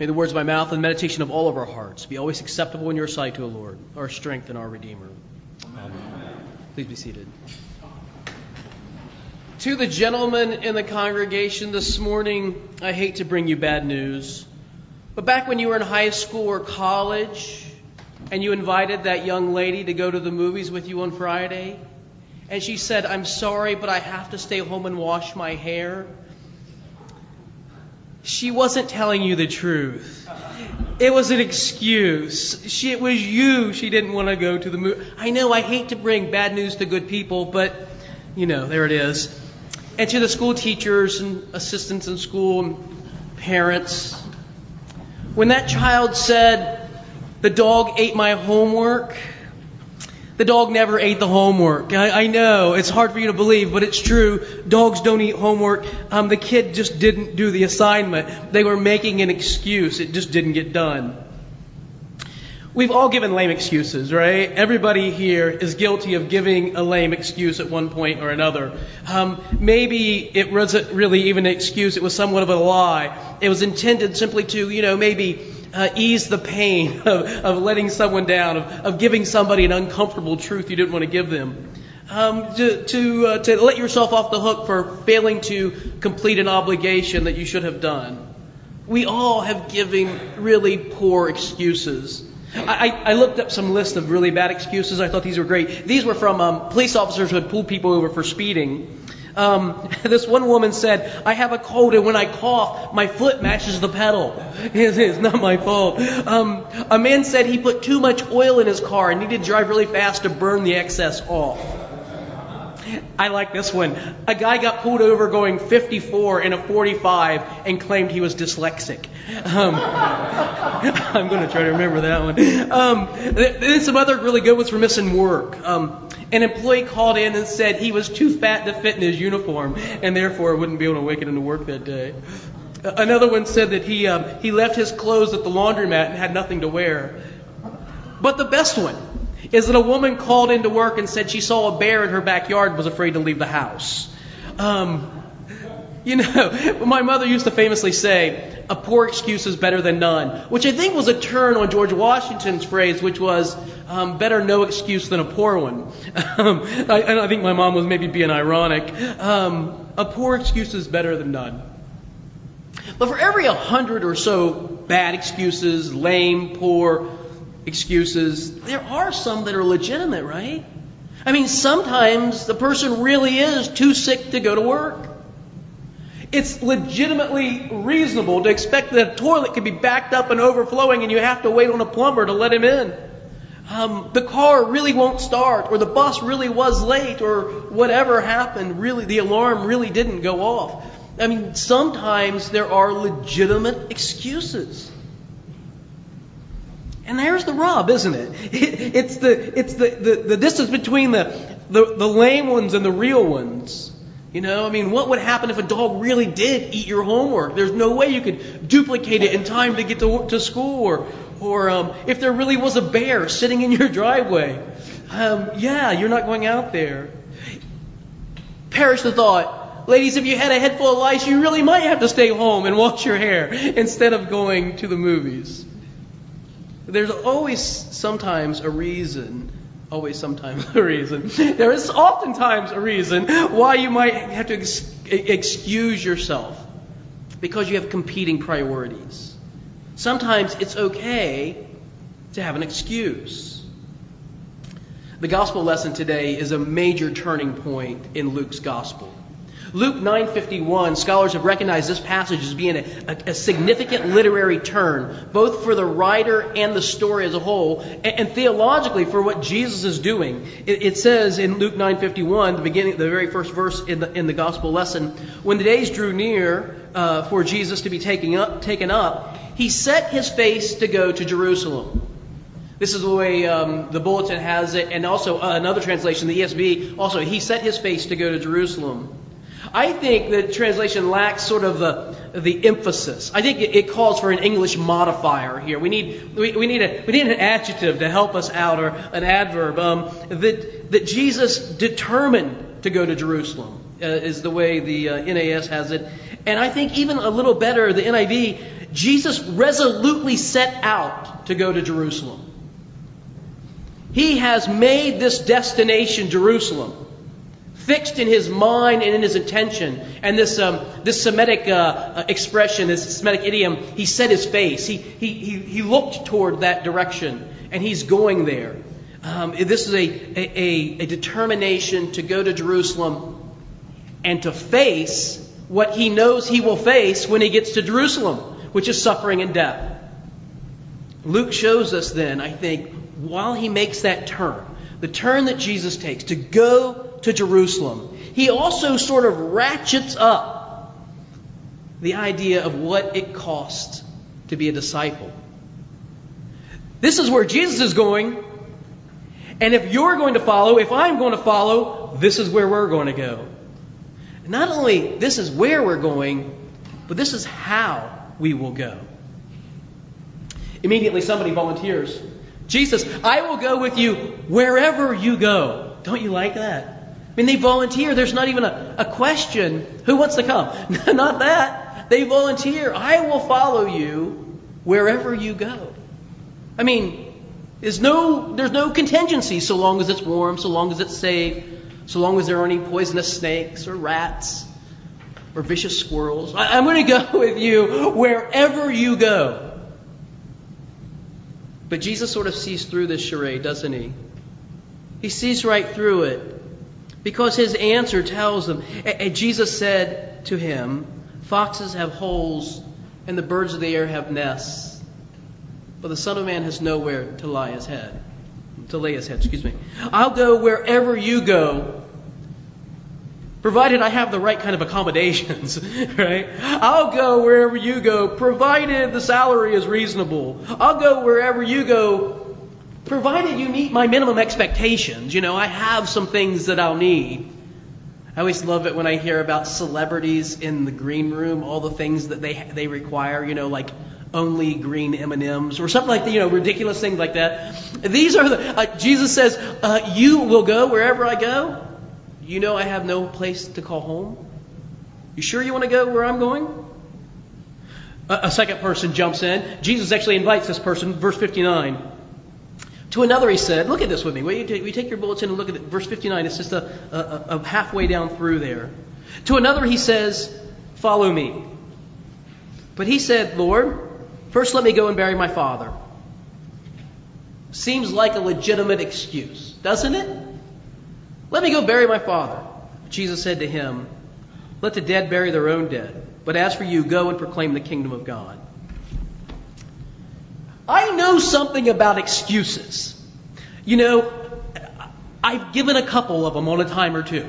May the words of my mouth and meditation of all of our hearts be always acceptable in your sight, O Lord, our strength and our Redeemer. Amen. Please be seated. To the gentlemen in the congregation this morning, I hate to bring you bad news, but back when you were in high school or college and you invited that young lady to go to the movies with you on Friday, and she said, I'm sorry, but I have to stay home and wash my hair she wasn't telling you the truth. It was an excuse. She, it was you she didn't want to go to the movie. I know I hate to bring bad news to good people, but you know, there it is. And to the school teachers and assistants in school and parents, when that child said, the dog ate my homework, the dog never ate the homework. I, I, know it's hard for you to believe, but it's true. Dogs don't eat homework. Um, the kid just didn't do the assignment. They were making an excuse. It just didn't get done. We've all given lame excuses, right? Everybody here is guilty of giving a lame excuse at one point or another. Um, maybe it wasn't really even an excuse, it was somewhat of a lie. It was intended simply to, you know, maybe uh, ease the pain of, of letting someone down, of, of giving somebody an uncomfortable truth you didn't want to give them. Um, to to, uh, to let yourself off the hook for failing to complete an obligation that you should have done. We all have given really poor excuses. I, I, looked up some lists of really bad excuses. I thought these were great. These were from um, police officers who had pulled people over for speeding. Um, this one woman said, I have a cold, and when I cough, my foot matches the pedal. It's, it's not my fault. Um, a man said he put too much oil in his car and needed to drive really fast to burn the excess off. I like this one. A guy got pulled over going 54 in a 45 and claimed he was dyslexic. Um, I'm going to try to remember that one. Um, then some other really good ones for missing work. Um, an employee called in and said he was too fat to fit in his uniform and therefore wouldn't be able to make it into work that day. Another one said that he, um, he left his clothes at the laundromat and had nothing to wear. But the best one is that a woman called into work and said she saw a bear in her backyard and was afraid to leave the house. Um, you know, my mother used to famously say, a poor excuse is better than none, which I think was a turn on George Washington's phrase, which was, um, better no excuse than a poor one. Um, I, and I think my mom was maybe being ironic. Um, a poor excuse is better than none. But for every a hundred or so bad excuses, lame, poor excuses, there are some that are legitimate, right? I mean, sometimes the person really is too sick to go to work. It's legitimately reasonable to expect that a toilet could be backed up and overflowing and you have to wait on a plumber to let him in. Um, the car really won't start, or the bus really was late, or whatever happened, really, the alarm really didn't go off. I mean, sometimes there are legitimate excuses. And there's the rub, isn't it? it it's the, it's the, the, the distance between the, the, the lame ones and the real ones. You know, I mean, what would happen if a dog really did eat your homework? There's no way you could duplicate it in time to get to, to school. Or, or um, if there really was a bear sitting in your driveway. Um, yeah, you're not going out there. Perish the thought. Ladies, if you had a head full of lice, you really might have to stay home and wash your hair instead of going to the movies. There's always sometimes a reason always sometimes a reason. There is oftentimes a reason why you might have to ex- excuse yourself because you have competing priorities. Sometimes it's okay to have an excuse. The gospel lesson today is a major turning point in Luke's gospel. Luke 9:51, scholars have recognized this passage as being a, a, a, significant literary turn, both for the writer and the story as a whole, and, and theologically for what Jesus is doing. It, it says in Luke 9:51, the beginning, the very first verse in the in the gospel lesson, when the days drew near uh, for Jesus to be taken up, taken up, he set his face to go to Jerusalem. This is the way um, the bulletin has it, and also uh, another translation, the ESV. Also, he set his face to go to Jerusalem. I think the translation lacks sort of the, the emphasis. I think it, calls for an English modifier here. We need, we, we, need a, we need an adjective to help us out, or an adverb. Um, that, that Jesus determined to go to Jerusalem uh, is the way the uh, NAS has it. And I think even a little better, the NIV, Jesus resolutely set out to go to Jerusalem. He has made this destination, Jerusalem, fixed in his mind and in his intention. And this, um, this Semitic uh, uh, expression, this Semitic idiom, he set his face. He, he, he, he looked toward that direction, and he's going there. Um, this is a, a, a determination to go to Jerusalem and to face what he knows he will face when he gets to Jerusalem, which is suffering and death. Luke shows us then, I think, while he makes that turn, the turn that Jesus takes to go to Jerusalem, he also sort of ratchets up the idea of what it costs to be a disciple. This is where Jesus is going. And if you're going to follow, if I'm going to follow, this is where we're going to go. Not only this is where we're going, but this is how we will go. Immediately somebody volunteers. Jesus, I will go with you wherever you go. Don't you like that? Mean, they volunteer. There's not even a, a question who wants to come? not that. They volunteer. I will follow you wherever you go. I mean, there's no, there's no contingency so long as it's warm, so long as it's safe, so long as there aren't any poisonous snakes or rats or vicious squirrels. I, I'm going to go with you wherever you go. But Jesus sort of sees through this charade, doesn't he? He sees right through it because his answer tells them, And Jesus said to him, Foxes have holes and the birds of the air have nests but the Son of Man has nowhere to lie his head. To lay his head, excuse me. I'll go wherever you go, provided I have the right kind of accommodations, right? I'll go wherever you go, provided the salary is reasonable. I'll go wherever you go, provided you meet my minimum expectations. You know, I have some things that I'll need. I always love it when I hear about celebrities in the green room, all the things that they they require, you know, like only green M&Ms or something like that, you know, ridiculous things like that. These are the, uh, Jesus says, uh, you will go wherever I go. You know I have no place to call home. You sure you want to go where I'm going? A, a second person jumps in. Jesus actually invites this person, verse 59. To another, he said, Look at this with me. Will you take, will you take your bulletin and look at it? verse 59? It's just a, a, a halfway down through there. To another, he says, Follow me. But he said, Lord, First, let me go and bury my father. Seems like a legitimate excuse, doesn't it? Let me go bury my father. Jesus said to him, Let the dead bury their own dead. But as for you, go and proclaim the kingdom of God. I know something about excuses. You know, I've given a couple of them on a time or two.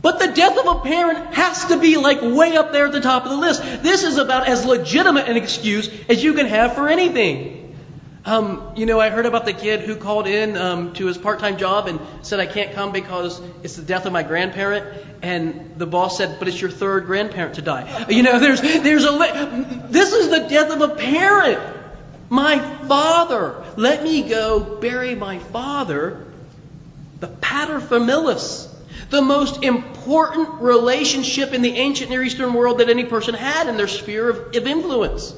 But the death of a parent has to be like way up there at the top of the list. This is about as legitimate an excuse as you can have for anything. Um, you know, I heard about the kid who called in um, to his part-time job and said, "I can't come because it's the death of my grandparent." And the boss said, "But it's your third grandparent to die." You know, there's there's a this is the death of a parent. My father. Let me go bury my father. The paterfamilias the most important relationship in the ancient Near Eastern world that any person had in their sphere of, of influence.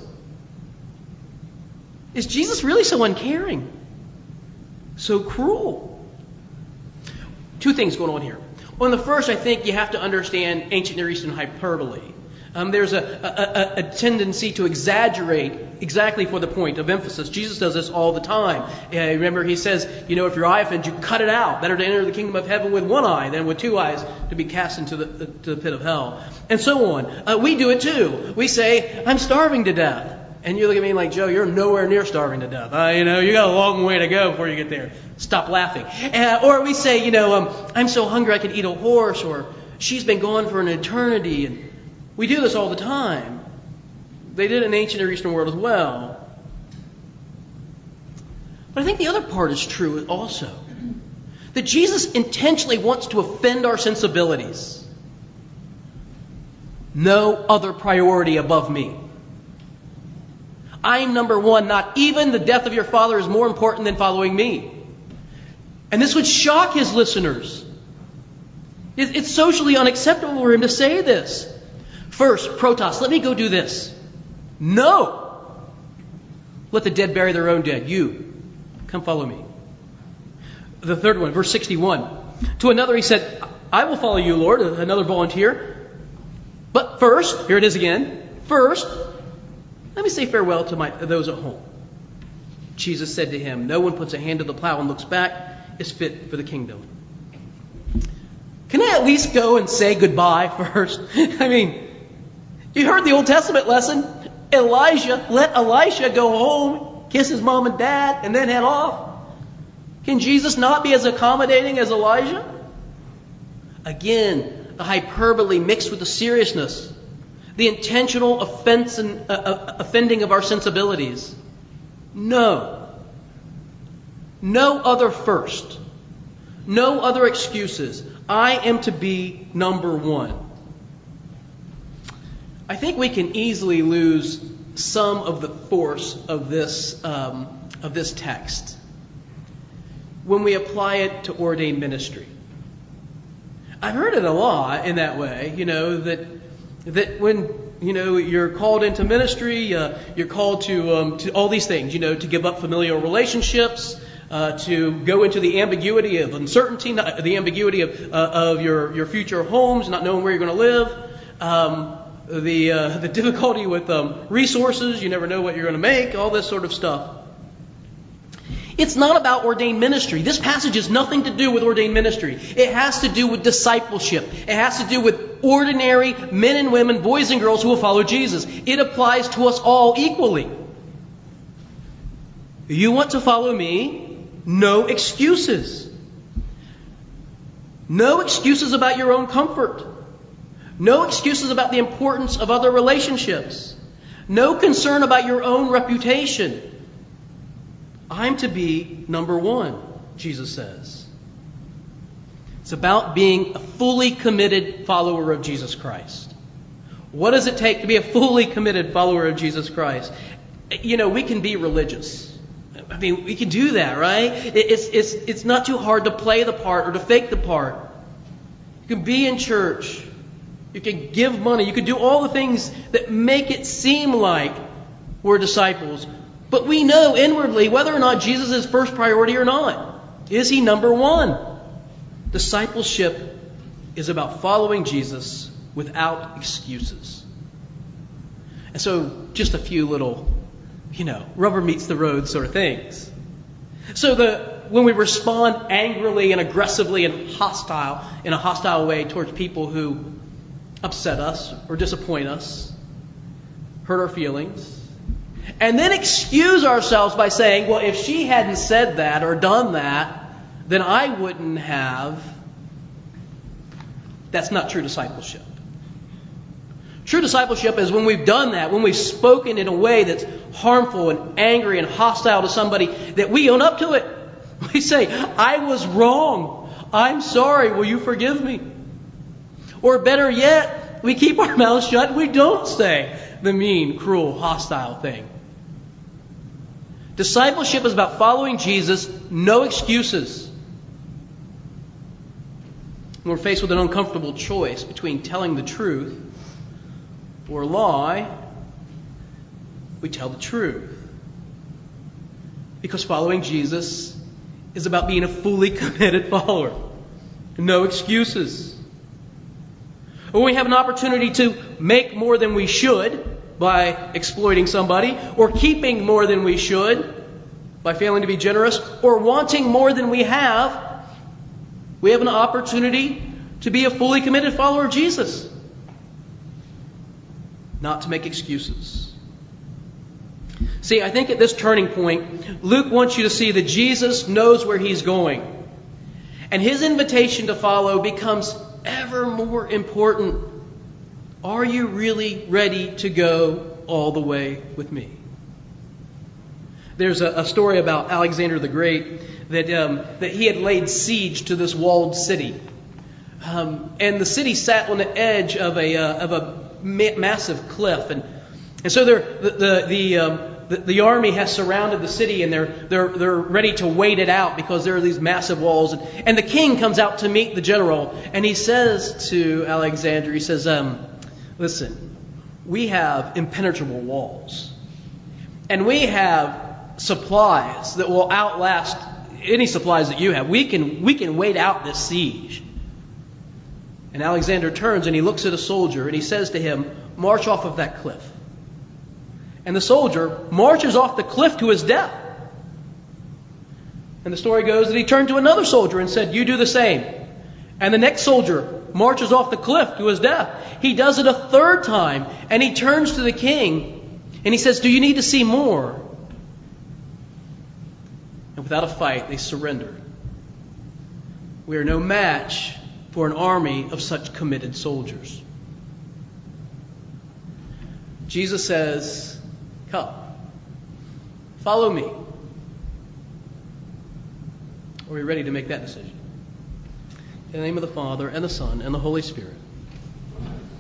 Is Jesus really so uncaring? So cruel? Two things going on here. Well, the first, I think you have to understand ancient Near Eastern hyperbole. Um, there's a, a, a, tendency to exaggerate exactly for the point of emphasis. Jesus does this all the time. Uh, remember, he says, you know, if your eye offends you, cut it out. Better to enter the kingdom of heaven with one eye than with two eyes to be cast into the, to the pit of hell. And so on. Uh, we do it too. We say, I'm starving to death. And you look at me like, Joe, you're nowhere near starving to death. Uh, you know, you got a long way to go before you get there. Stop laughing. Uh, or we say, you know, um, I'm so hungry I could eat a horse, or she's been gone for an eternity, and we do this all the time. They did it in ancient Near Eastern world as well. But I think the other part is true also. That Jesus intentionally wants to offend our sensibilities. No other priority above me. I'm number one. Not even the death of your father is more important than following me. And this would shock his listeners. It's socially unacceptable for him to say this. First, protos, let me go do this. No. Let the dead bury their own dead. You, come follow me. The third one, verse 61. To another he said, I will follow you, Lord, another volunteer. But first, here it is again. First, let me say farewell to my, those at home. Jesus said to him, No one puts a hand to the plow and looks back is fit for the kingdom. Can I at least go and say goodbye first? I mean, you heard the Old Testament lesson. Elijah let Elisha go home, kiss his mom and dad, and then head off. Can Jesus not be as accommodating as Elijah? Again, the hyperbole mixed with the seriousness, the intentional offense and, uh, uh, offending of our sensibilities. No. No other first. No other excuses. I am to be number one. I think we can easily lose some of the force of this, um, of this text when we apply it to ordained ministry. I've heard it a lot in that way, you know, that, that when, you know, you're called into ministry, uh, you're called to, um, to all these things, you know, to give up familial relationships, uh, to go into the ambiguity of uncertainty, the ambiguity of, uh, of your, your future homes, not knowing where you're going to live, um, the, uh, the difficulty with um, resources, you never know what you're going to make, all this sort of stuff. It's not about ordained ministry. This passage has nothing to do with ordained ministry. It has to do with discipleship. It has to do with ordinary men and women, boys and girls who will follow Jesus. It applies to us all equally. You want to follow me? No excuses. No excuses about your own comfort. No excuses about the importance of other relationships. No concern about your own reputation. I'm to be number one, Jesus says. It's about being a fully committed follower of Jesus Christ. What does it take to be a fully committed follower of Jesus Christ? You know, we can be religious. I mean, we can do that, right? It's, it's, it's not too hard to play the part or to fake the part. You can be in church. You can give money. You can do all the things that make it seem like we're disciples. But we know inwardly whether or not Jesus is first priority or not. Is he number one? Discipleship is about following Jesus without excuses. And so, just a few little, you know, rubber meets the road sort of things. So the when we respond angrily and aggressively and hostile in a hostile way towards people who upset us or disappoint us, hurt our feelings, and then excuse ourselves by saying, well, if she hadn't said that or done that, then I wouldn't have. That's not true discipleship. True discipleship is when we've done that, when we've spoken in a way that's harmful and angry and hostile to somebody, that we own up to it. We say, I was wrong. I'm sorry. Will you forgive me? Or better yet, we keep our mouths shut. We don't say the mean, cruel, hostile thing. Discipleship is about following Jesus, no excuses. When we're faced with an uncomfortable choice between telling the truth or lie, we tell the truth. Because following Jesus is about being a fully committed follower. No excuses. When we have an opportunity to make more than we should, by exploiting somebody, or keeping more than we should by failing to be generous, or wanting more than we have, we have an opportunity to be a fully committed follower of Jesus. Not to make excuses. See, I think at this turning point, Luke wants you to see that Jesus knows where he's going. And his invitation to follow becomes ever more important are you really ready to go all the way with me? There's a, a story about Alexander the Great that, um, that he had laid siege to this walled city. Um, and the city sat on the edge of a, uh, of a ma- massive cliff. And, and so the, the, the, um, the, the, army has surrounded the city and they're, they're, they're ready to wait it out because there are these massive walls. And, and the king comes out to meet the general and he says to Alexander, he says, um, Listen, we have impenetrable walls. And we have supplies that will outlast any supplies that you have. We can, we can wait out this siege. And Alexander turns and he looks at a soldier and he says to him, March off of that cliff. And the soldier marches off the cliff to his death. And the story goes that he turned to another soldier and said, You do the same. And the next soldier marches off the cliff to his death. He does it a third time and he turns to the king and he says, Do you need to see more? And without a fight, they surrender. We are no match for an army of such committed soldiers. Jesus says, Come, follow me. Are we ready to make that decision? In the name of the Father, and the Son, and the Holy Spirit.